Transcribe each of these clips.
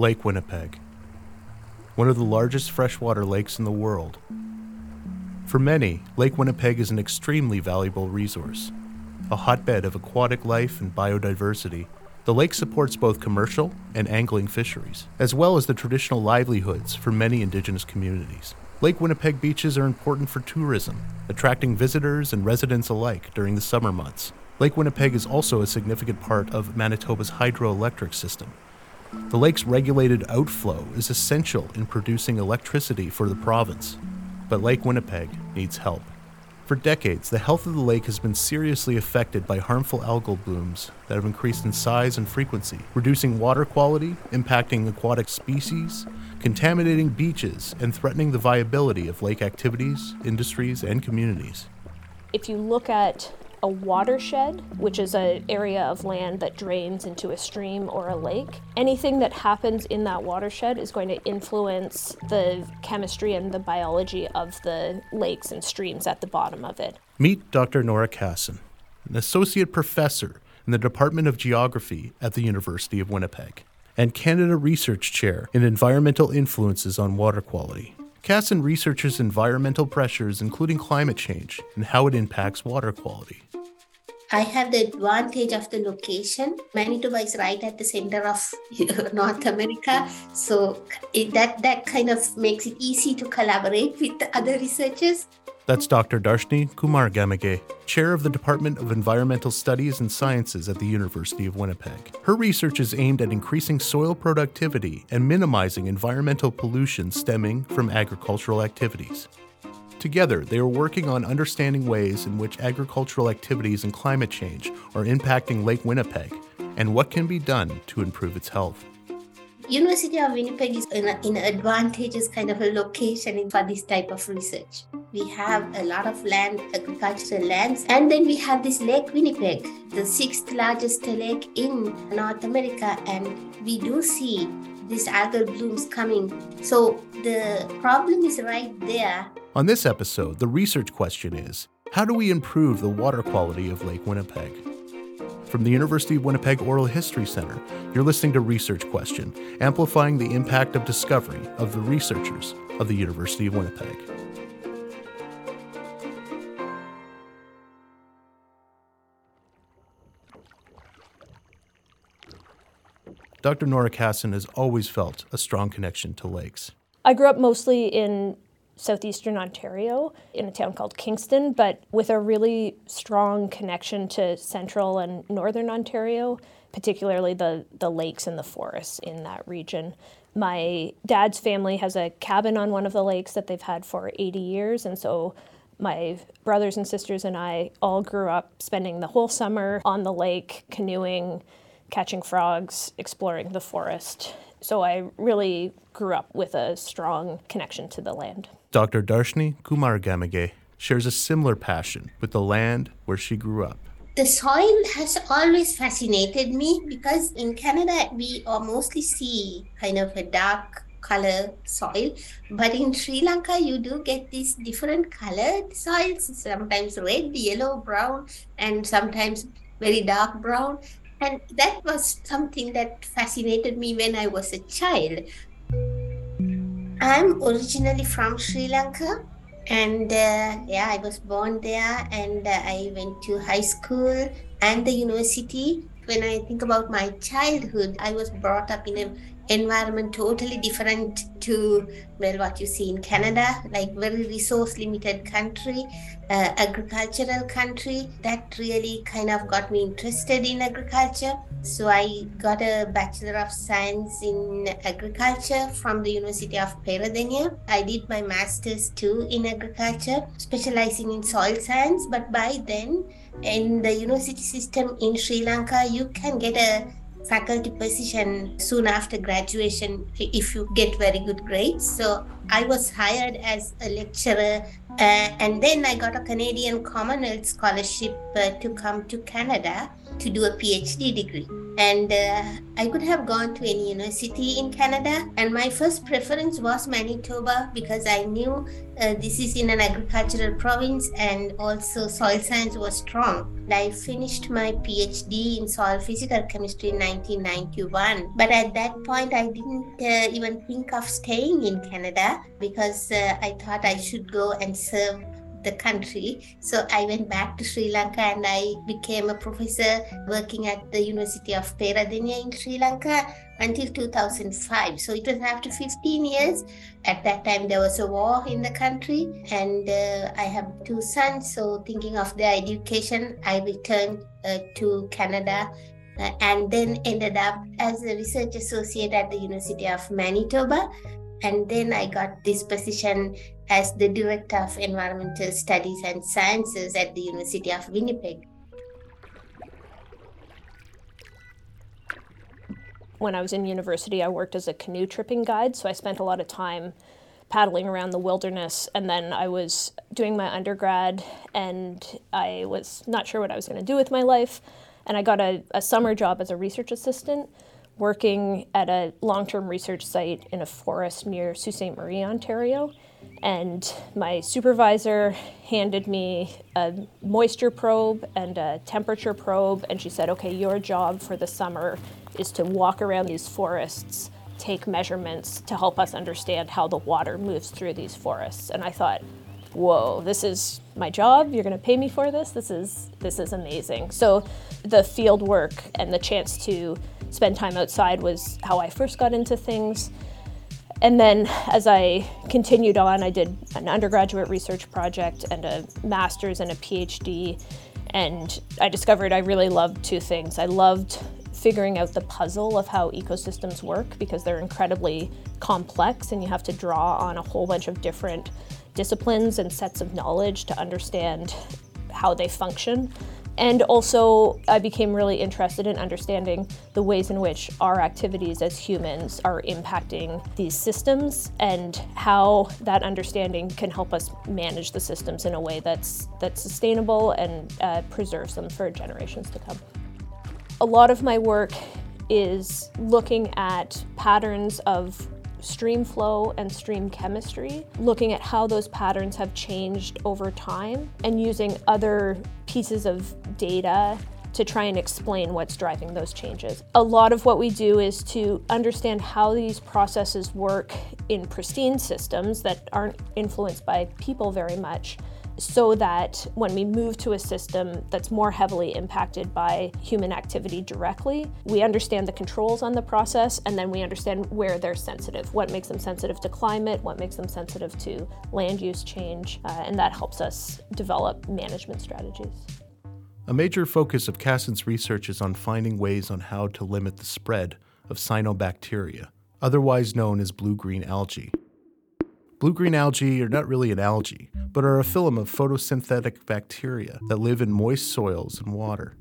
Lake Winnipeg, one of the largest freshwater lakes in the world. For many, Lake Winnipeg is an extremely valuable resource, a hotbed of aquatic life and biodiversity. The lake supports both commercial and angling fisheries, as well as the traditional livelihoods for many indigenous communities. Lake Winnipeg beaches are important for tourism, attracting visitors and residents alike during the summer months. Lake Winnipeg is also a significant part of Manitoba's hydroelectric system. The lake's regulated outflow is essential in producing electricity for the province, but Lake Winnipeg needs help. For decades, the health of the lake has been seriously affected by harmful algal blooms that have increased in size and frequency, reducing water quality, impacting aquatic species, contaminating beaches, and threatening the viability of lake activities, industries, and communities. If you look at a watershed, which is an area of land that drains into a stream or a lake. Anything that happens in that watershed is going to influence the chemistry and the biology of the lakes and streams at the bottom of it. Meet Dr. Nora Casson, an associate professor in the Department of Geography at the University of Winnipeg and Canada Research Chair in Environmental Influences on Water Quality. Casson researches environmental pressures, including climate change, and how it impacts water quality. I have the advantage of the location. Manitoba is right at the center of North America, so it, that that kind of makes it easy to collaborate with the other researchers. That's Dr. Darshani Kumaragamage, chair of the Department of Environmental Studies and Sciences at the University of Winnipeg. Her research is aimed at increasing soil productivity and minimizing environmental pollution stemming from agricultural activities. Together, they are working on understanding ways in which agricultural activities and climate change are impacting Lake Winnipeg and what can be done to improve its health. University of Winnipeg is in, an advantageous kind of a location for this type of research. We have a lot of land, agricultural lands, and then we have this Lake Winnipeg, the sixth largest lake in North America, and we do see these algal blooms coming. So the problem is right there on this episode, the research question is How do we improve the water quality of Lake Winnipeg? From the University of Winnipeg Oral History Center, you're listening to Research Question, amplifying the impact of discovery of the researchers of the University of Winnipeg. Dr. Nora Casson has always felt a strong connection to lakes. I grew up mostly in southeastern Ontario in a town called Kingston, but with a really strong connection to central and northern Ontario, particularly the, the lakes and the forests in that region. My dad's family has a cabin on one of the lakes that they've had for 80 years, and so my brothers and sisters and I all grew up spending the whole summer on the lake, canoeing, catching frogs, exploring the forest. So I really grew up with a strong connection to the land. Dr. Darshani Kumaragamage shares a similar passion with the land where she grew up. The soil has always fascinated me because in Canada we mostly see kind of a dark color soil but in sri lanka you do get these different colored soils sometimes red yellow brown and sometimes very dark brown and that was something that fascinated me when i was a child I'm originally from Sri Lanka, and uh, yeah, I was born there, and uh, I went to high school and the university. When I think about my childhood, I was brought up in a environment totally different to well what you see in canada like very resource limited country uh, agricultural country. That really kind of got me interested in agriculture. So i got a bachelor of science in agriculture from the university of peradeniya i did my masters too in agriculture specializing in soil science. But by then in the university system in sri lanka you can get a faculty position soon after graduation if you get very good grades. So I was hired as a lecturer, uh, and then I got a Canadian Commonwealth scholarship uh, to come to Canada to do a PhD degree. and uh, I could have gone to any university in Canada. And my first preference was Manitoba because I knew uh, this is in an agricultural province and also soil science was strong. I finished my PhD in soil physical chemistry in 1991. But at that point, I didn't uh, even think of staying in Canada because uh, I thought I should go and serve the country. So I went back to Sri Lanka and I became a professor working at the University of Peradeniya in Sri Lanka until 2005. So it was after 15 years. At that time, there was a war in the country, and uh, I have two sons. So thinking of their education, I returned uh, to Canada. Uh, and then ended up as a research associate at the University of Manitoba, and then I got this position as the Director of Environmental Studies and Sciences at the University of Winnipeg. When I was in university, I worked as a canoe tripping guide, so I spent a lot of time paddling around the wilderness. And then I was doing my undergrad, and I was not sure what I was going to do with my life. And I got a, a summer job as a research assistant working at a long term research site in a forest near Sault Ste. Marie, Ontario. And my supervisor handed me a moisture probe and a temperature probe, and she said, Okay, your job for the summer is to walk around these forests, take measurements to help us understand how the water moves through these forests. And I thought, whoa this is my job you're going to pay me for this this is this is amazing so the field work and the chance to spend time outside was how I first got into things. And then as I continued on, I did an undergraduate research project and a master's and a PhD. And I discovered I really loved two things. I loved figuring out the puzzle of how ecosystems work because they're incredibly complex and you have to draw on a whole bunch of different disciplines and sets of knowledge to understand how they function. And also, I became really interested in understanding the ways in which our activities as humans are impacting these systems and how that understanding can help us manage the systems in a way that's, that's sustainable and uh, preserves them for generations to come. A lot of my work is looking at patterns of stream flow and stream chemistry, looking at how those patterns have changed over time and using other pieces of data to try and explain what's driving those changes. A lot of what we do is to understand how these processes work in pristine systems that aren't influenced by people very much so that when we move to a system that's more heavily impacted by human activity directly, we understand the controls on the process and then we understand where they're sensitive, what makes them sensitive to climate, what makes them sensitive to land use change, uh, and that helps us develop management strategies. A major focus of Casson's research is on finding ways on how to limit the spread of cyanobacteria, otherwise known as blue green algae. Blue green algae are not really an algae, but are a phylum of photosynthetic bacteria that live in moist soils and water.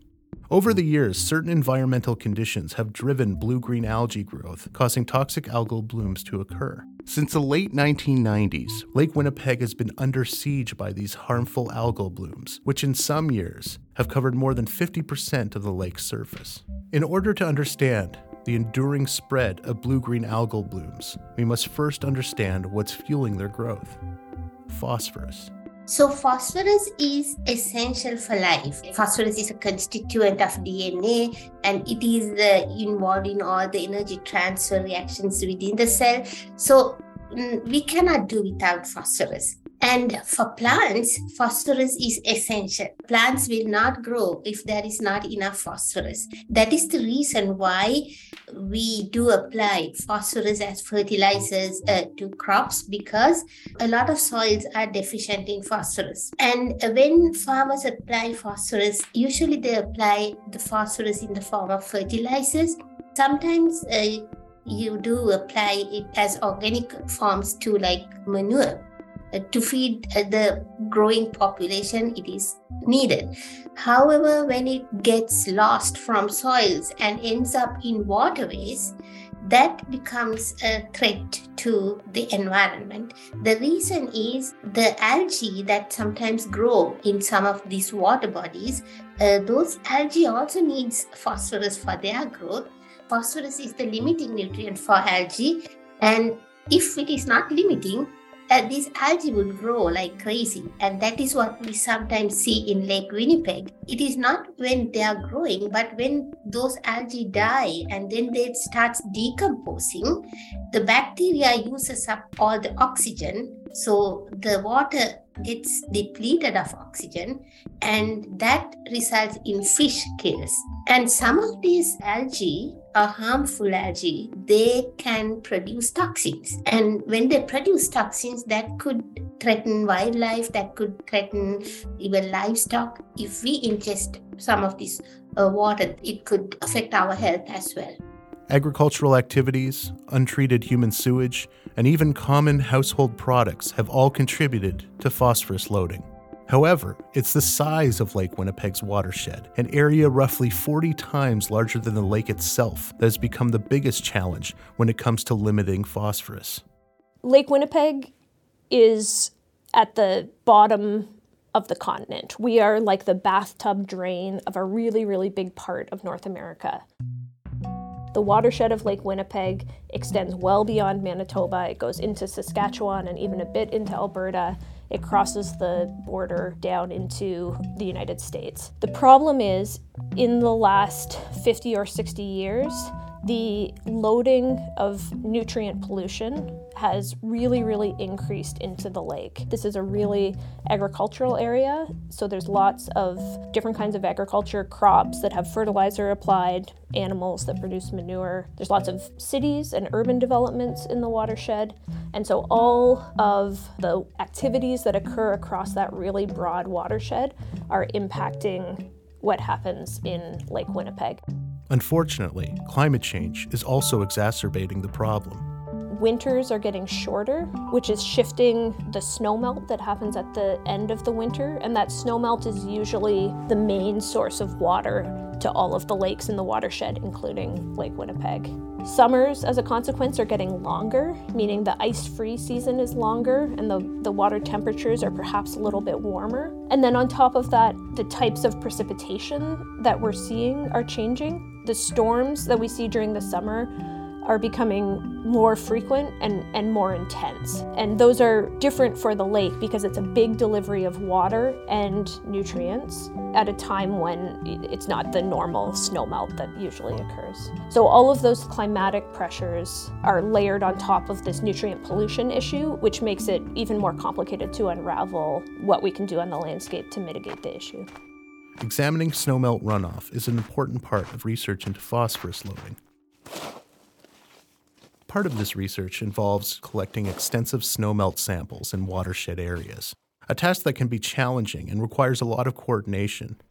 Over the years, certain environmental conditions have driven blue green algae growth, causing toxic algal blooms to occur. Since the late 1990s, Lake Winnipeg has been under siege by these harmful algal blooms, which in some years have covered more than 50% of the lake's surface. In order to understand the enduring spread of blue green algal blooms, we must first understand what's fueling their growth phosphorus. So, phosphorus is essential for life. Phosphorus is a constituent of DNA and it is involved in all the energy transfer reactions within the cell. So, mm, we cannot do without phosphorus. And for plants, phosphorus is essential. Plants will not grow if there is not enough phosphorus. That is the reason why we do apply phosphorus as fertilizers uh, to crops because a lot of soils are deficient in phosphorus. And when farmers apply phosphorus, usually they apply the phosphorus in the form of fertilizers. Sometimes uh, you do apply it as organic forms to like manure to feed uh, the growing population it is needed however when it gets lost from soils and ends up in waterways that becomes a threat to the environment. The reason is the algae that sometimes grow in some of these water bodies, uh, those algae also needs phosphorus for their growth. Phosphorus is the limiting nutrient for algae and if it is not limiting, uh, these algae would grow like crazy. And that is what we sometimes see in Lake Winnipeg. It is not when they are growing, but when those algae die and then they start decomposing, the bacteria uses up all the oxygen. So the water gets depleted of oxygen and that results in fish kills. And some of these algae are harmful algae. They can produce toxins. And when they produce toxins, that could threaten wildlife, that could threaten even livestock. If we ingest some of this uh, water, it could affect our health as well. Agricultural activities, untreated human sewage, and even common household products have all contributed to phosphorus loading. However, it's the size of Lake Winnipeg's watershed, an area roughly 40 times larger than the lake itself, that has become the biggest challenge when it comes to limiting phosphorus. Lake Winnipeg is at the bottom of the continent. We are like the bathtub drain of a really, really big part of North America. The watershed of Lake Winnipeg extends well beyond Manitoba. It goes into Saskatchewan and even a bit into Alberta. It crosses the border down into the United States. The problem is, in the last 50 or 60 years, the loading of nutrient pollution has really, really increased into the lake. This is a really agricultural area, so there's lots of different kinds of agriculture crops that have fertilizer applied, animals that produce manure. There's lots of cities and urban developments in the watershed, and so all of the activities that occur across that really broad watershed are impacting what happens in Lake Winnipeg. Unfortunately, climate change is also exacerbating the problem. Winters are getting shorter, which is shifting the snowmelt that happens at the end of the winter, and that snowmelt is usually the main source of water to all of the lakes in the watershed, including Lake Winnipeg. Summers, as a consequence, are getting longer, meaning the ice free season is longer and the, the water temperatures are perhaps a little bit warmer. And then on top of that, the types of precipitation that we're seeing are changing. The storms that we see during the summer are becoming more frequent and, and more intense. And those are different for the lake because it's a big delivery of water and nutrients at a time when it's not the normal snowmelt that usually occurs. So all of those climatic pressures are layered on top of this nutrient pollution issue, which makes it even more complicated to unravel what we can do on the landscape to mitigate the issue. Examining snowmelt runoff is an important part of research into phosphorus loading. Part of this research involves collecting extensive snowmelt samples in watershed areas, a task that can be challenging and requires a lot of coordination.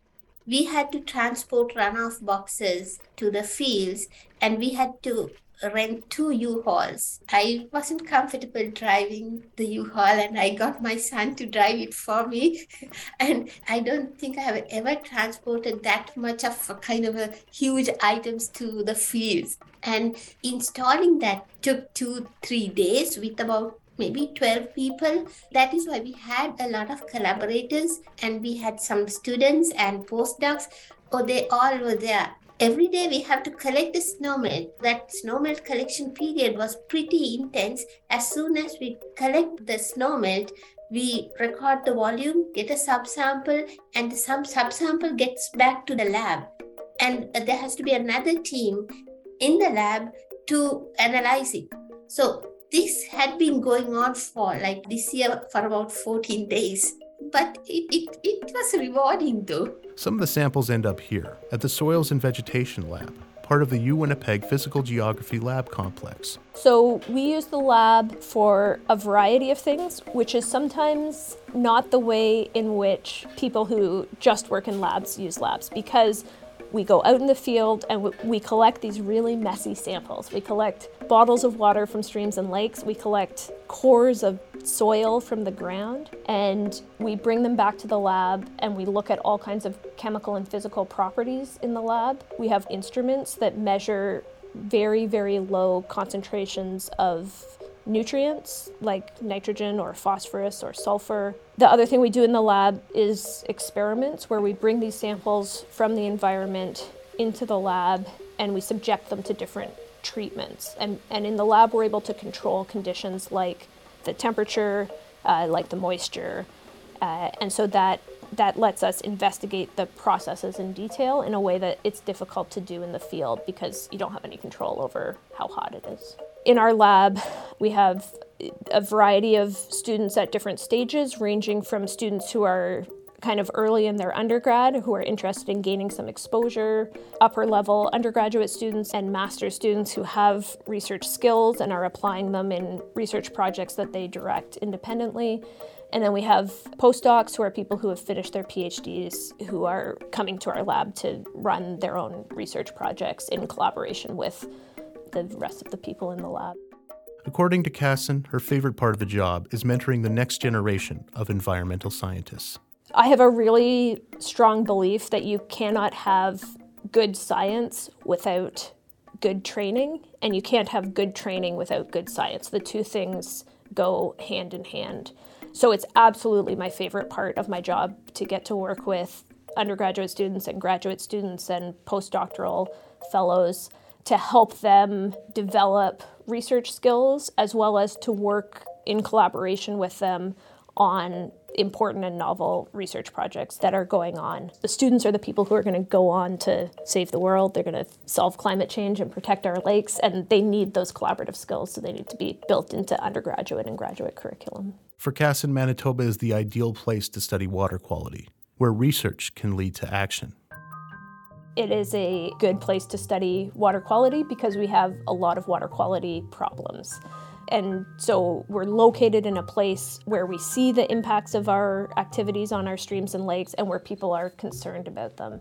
We had to transport runoff boxes to the fields and we had to rent two U-Hauls. I wasn't comfortable driving the U-Haul and I got my son to drive it for me. and I don't think I have ever transported that much of a kind of a huge items to the fields. And installing that took two, three days with about maybe 12 people. That is why we had a lot of collaborators and we had some students and postdocs. Oh, they all were there every day we have to collect the snowmelt. That snowmelt collection period was pretty intense. As soon as we collect the snowmelt, we record the volume, get a subsample, and the subsample gets back to the lab. And there has to be another team in the lab to analyze it. So this had been going on for like this year for about 14 days but it, it, it was rewarding though. Some of the samples end up here at the Soils and Vegetation Lab, part of the U Winnipeg Physical Geography Lab complex. So we use the lab for a variety of things, which is sometimes not the way in which people who just work in labs use labs because we go out in the field and we collect these really messy samples. We collect bottles of water from streams and lakes, we collect cores of soil from the ground, and we bring them back to the lab and we look at all kinds of chemical and physical properties in the lab. We have instruments that measure very, very low concentrations of nutrients like nitrogen or phosphorus or sulfur. The other thing we do in the lab is experiments where we bring these samples from the environment into the lab and we subject them to different treatments. And, and in the lab, we're able to control conditions like the temperature, uh, like the moisture. Uh, and so that, that lets us investigate the processes in detail in a way that it's difficult to do in the field because you don't have any control over how hot it is. In our lab, we have a variety of students at different stages, ranging from students who are kind of early in their undergrad who are interested in gaining some exposure, upper level undergraduate students and master's students who have research skills and are applying them in research projects that they direct independently. And then we have postdocs who are people who have finished their PhDs who are coming to our lab to run their own research projects in collaboration with the rest of the people in the lab. According to Casson, her favorite part of the job is mentoring the next generation of environmental scientists. I have a really strong belief that you cannot have good science without good training, and you can't have good training without good science. The two things go hand in hand. So it's absolutely my favorite part of my job to get to work with undergraduate students and graduate students and postdoctoral fellows to help them develop research skills as well as to work in collaboration with them on important and novel research projects that are going on. The students are the people who are going to go on to save the world. They're going to solve climate change and protect our lakes, and they need those collaborative skills, so they need to be built into undergraduate and graduate curriculum. For Casson, Manitoba is the ideal place to study water quality, where research can lead to action. It is a good place to study water quality because we have a lot of water quality problems. And so we're located in a place where we see the impacts of our activities on our streams and lakes and where people are concerned about them.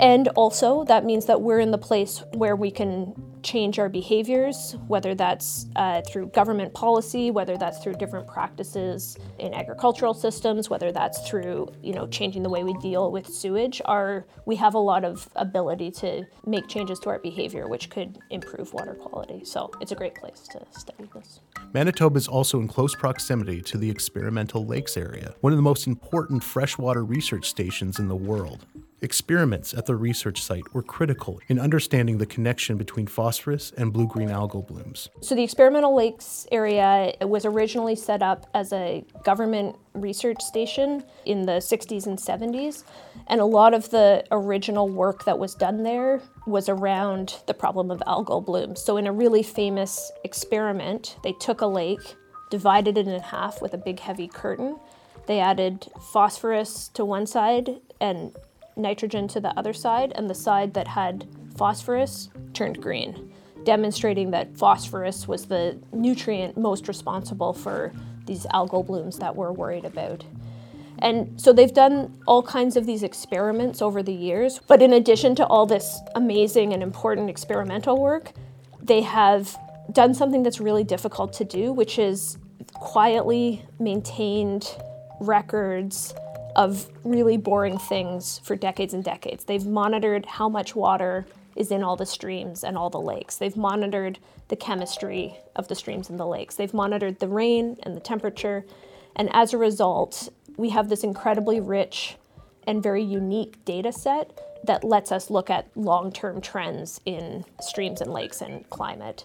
And also, that means that we're in the place where we can change our behaviors, whether that's uh, through government policy, whether that's through different practices in agricultural systems, whether that's through you know changing the way we deal with sewage. Our we have a lot of ability to make changes to our behavior, which could improve water quality. So it's a great place to study this. Manitoba is also in close proximity to the Experimental Lakes area, one of the most important freshwater research stations in the world. Experiments at the research site were critical in understanding the connection between phosphorus and blue green algal blooms. So, the Experimental Lakes area was originally set up as a government research station in the 60s and 70s. And a lot of the original work that was done there was around the problem of algal blooms. So, in a really famous experiment, they took a lake, divided it in half with a big heavy curtain. They added phosphorus to one side and nitrogen to the other side, and the side that had phosphorus turned green, demonstrating that phosphorus was the nutrient most responsible for these algal blooms that we're worried about. And so they've done all kinds of these experiments over the years. But in addition to all this amazing and important experimental work, they have done something that's really difficult to do, which is quietly maintained records of really boring things for decades and decades. They've monitored how much water is in all the streams and all the lakes. They've monitored the chemistry of the streams and the lakes. They've monitored the rain and the temperature. And as a result, we have this incredibly rich and very unique data set that lets us look at long term trends in streams and lakes and climate.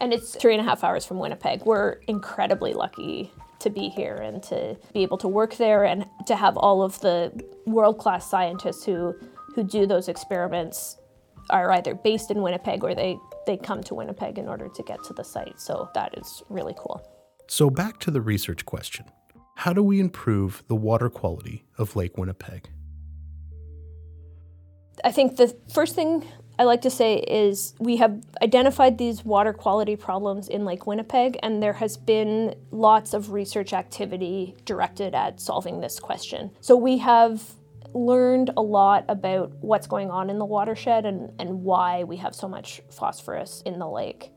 And it's three and a half hours from Winnipeg. We're incredibly lucky to be here and to be able to work there and to have all of the world class scientists who, who do those experiments are either based in Winnipeg or they, they come to Winnipeg in order to get to the site. So that is really cool. So, back to the research question How do we improve the water quality of Lake Winnipeg? I think the first thing I like to say is we have identified these water quality problems in Lake Winnipeg, and there has been lots of research activity directed at solving this question. So we have learned a lot about what's going on in the watershed and, and why we have so much phosphorus in the lake.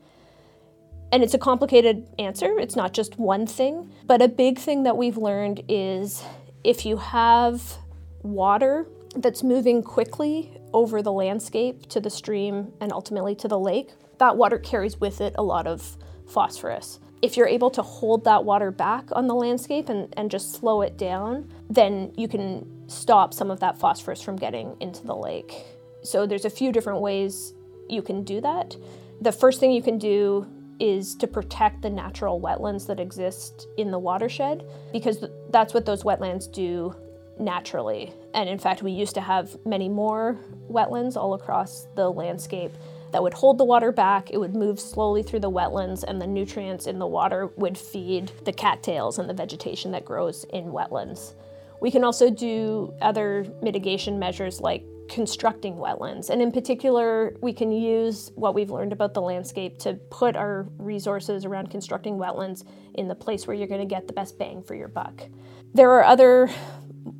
And it's a complicated answer, it's not just one thing, but a big thing that we've learned is if you have water that's moving quickly over the landscape to the stream and ultimately to the lake, that water carries with it a lot of phosphorus. If you're able to hold that water back on the landscape and, and just slow it down, then you can stop some of that phosphorus from getting into the lake. So there's a few different ways you can do that. The first thing you can do is to protect the natural wetlands that exist in the watershed because that's what those wetlands do naturally. And in fact, we used to have many more wetlands all across the landscape that would hold the water back. It would move slowly through the wetlands, and the nutrients in the water would feed the cattails and the vegetation that grows in wetlands. We can also do other mitigation measures like constructing wetlands. And in particular, we can use what we've learned about the landscape to put our resources around constructing wetlands in the place where you're going to get the best bang for your buck. There are other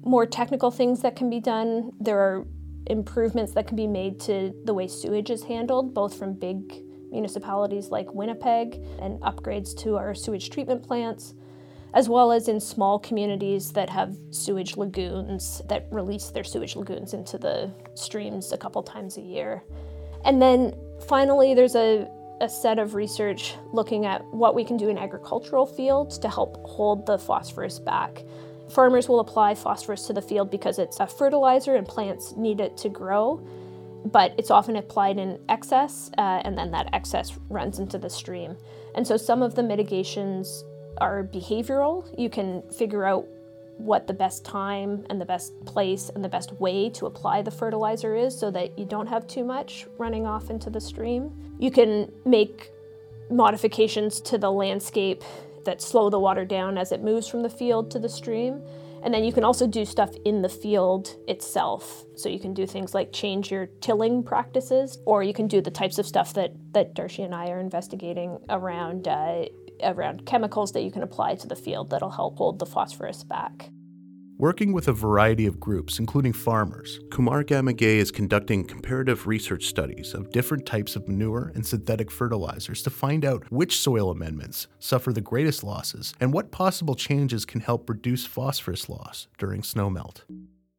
more technical things that can be done. There are improvements that can be made to the way sewage is handled, both from big municipalities like Winnipeg and upgrades to our sewage treatment plants as well as in small communities that have sewage lagoons that release their sewage lagoons into the streams a couple times a year. And then finally, there's a, a set of research looking at what we can do in agricultural fields to help hold the phosphorus back. Farmers will apply phosphorus to the field because it's a fertilizer and plants need it to grow, but it's often applied in excess, uh, and then that excess runs into the stream. And so some of the mitigations are behavioral. You can figure out what the best time and the best place and the best way to apply the fertilizer is so that you don't have too much running off into the stream. You can make modifications to the landscape that slow the water down as it moves from the field to the stream. And then you can also do stuff in the field itself. So you can do things like change your tilling practices, or you can do the types of stuff that, that Darshi and I are investigating around uh, around chemicals that you can apply to the field that'll help hold the phosphorus back. Working with a variety of groups, including farmers, Kumaragamage is conducting comparative research studies of different types of manure and synthetic fertilizers to find out which soil amendments suffer the greatest losses and what possible changes can help reduce phosphorus loss during snowmelt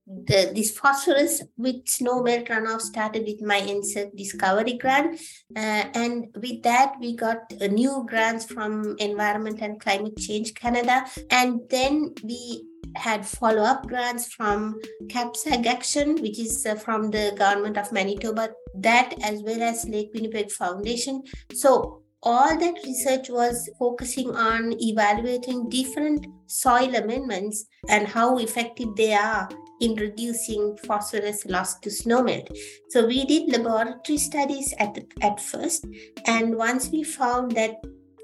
the, this phosphorus with snowmelt runoff started with my NSERC discovery grant. Uh, and with that, we got uh, new grants from Environment and Climate Change Canada. And then we had follow-up grants from CAPSAG Action, which is uh, from the government of Manitoba, that as well as Lake Winnipeg Foundation. So all that research was focusing on evaluating different soil amendments and how effective they are in reducing phosphorus loss to snowmelt. So we did laboratory studies at, the, at first, and once we found that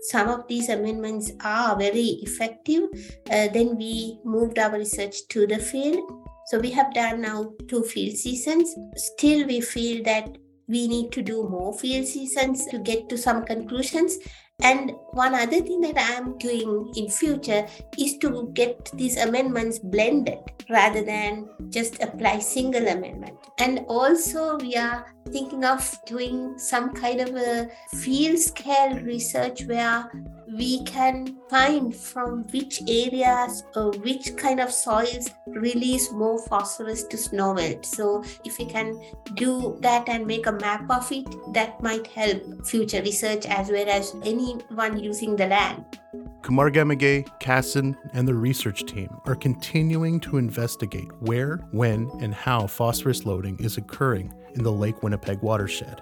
some of these amendments are very effective, uh, then we moved our research to the field. So we have done now two field seasons. Still, we feel that we need to do more field seasons to get to some conclusions and one other thing that i am doing in future is to get these amendments blended rather than just apply single amendment and also we are thinking of doing some kind of a field scale research where we can find from which areas or which kind of soils release more phosphorus to snowmelt. So if we can do that and make a map of it, that might help future research as well as anyone using the land. Kumaragamage, Casson, and the research team are continuing to investigate where, when, and how phosphorus loading is occurring in the Lake Winnipeg watershed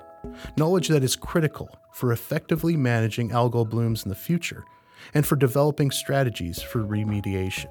knowledge that is critical for effectively managing algal blooms in the future and for developing strategies for remediation.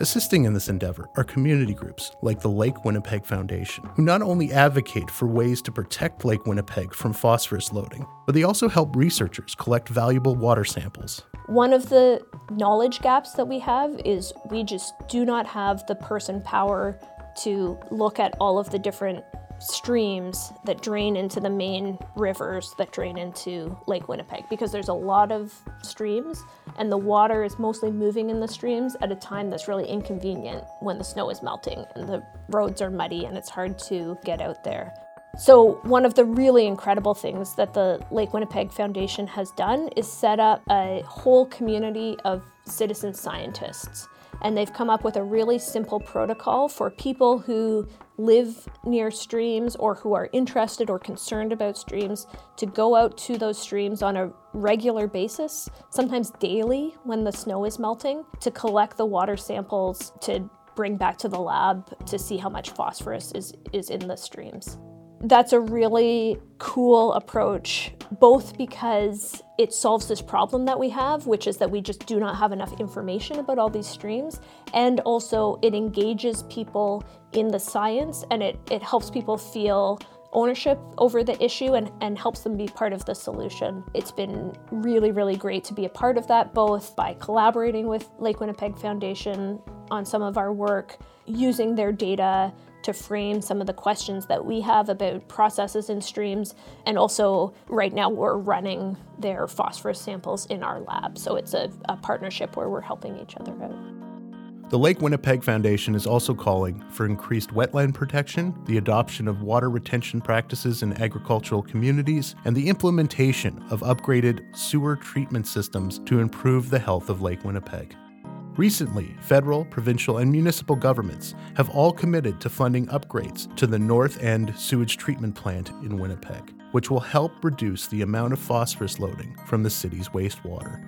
Assisting in this endeavor are community groups like the Lake Winnipeg Foundation, who not only advocate for ways to protect Lake Winnipeg from phosphorus loading, but they also help researchers collect valuable water samples. One of the knowledge gaps that we have is we just do not have the person power to look at all of the different streams that drain into the main rivers that drain into Lake Winnipeg because there's a lot of streams and the water is mostly moving in the streams at a time that's really inconvenient when the snow is melting and the roads are muddy and it's hard to get out there. So, one of the really incredible things that the Lake Winnipeg Foundation has done is set up a whole community of citizen scientists and they've come up with a really simple protocol for people who live near streams or who are interested or concerned about streams to go out to those streams on a regular basis, sometimes daily when the snow is melting, to collect the water samples to bring back to the lab to see how much phosphorus is, is in the streams that's a really cool approach, both because it solves this problem that we have, which is that we just do not have enough information about all these streams, and also it engages people in the science and it, it helps people feel ownership over the issue and, and helps them be part of the solution. It's been really, really great to be a part of that, both by collaborating with Lake Winnipeg Foundation on some of our work, using their data to frame some of the questions that we have about processes in streams. And also, right now, we're running their phosphorus samples in our lab. So it's a, a partnership where we're helping each other out. The Lake Winnipeg Foundation is also calling for increased wetland protection, the adoption of water retention practices in agricultural communities, and the implementation of upgraded sewer treatment systems to improve the health of Lake Winnipeg. Recently, federal, provincial, and municipal governments have all committed to funding upgrades to the North End sewage treatment plant in Winnipeg, which will help reduce the amount of phosphorus loading from the city's wastewater.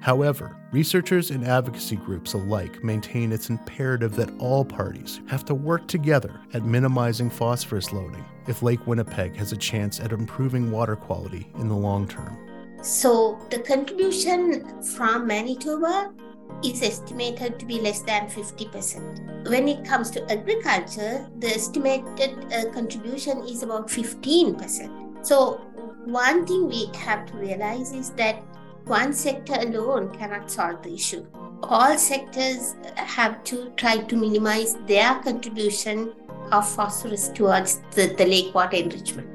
However, researchers and advocacy groups alike maintain it's imperative that all parties have to work together at minimizing phosphorus loading if Lake Winnipeg has a chance at improving water quality in the long term. So, the contribution from Manitoba is estimated to be less than 50%. When it comes to agriculture, the estimated uh, contribution is about 15%. So, one thing we have to realize is that one sector alone cannot solve the issue. All sectors have to try to minimize their contribution of phosphorus towards the, the lake water enrichment.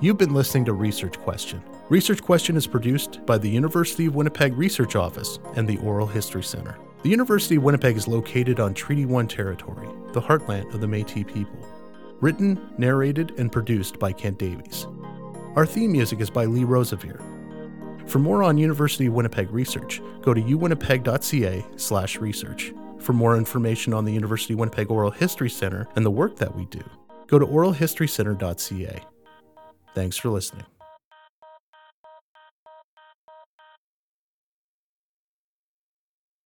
You've been listening to Research Question Research Question is produced by the University of Winnipeg Research Office and the Oral History Center. The University of Winnipeg is located on Treaty 1 territory, the heartland of the Metis people. Written, narrated, and produced by Kent Davies. Our theme music is by Lee Rosevere. For more on University of Winnipeg research, go to uwinnipeg.ca slash research. For more information on the University of Winnipeg Oral History Center and the work that we do, go to oralhistorycenter.ca. Thanks for listening.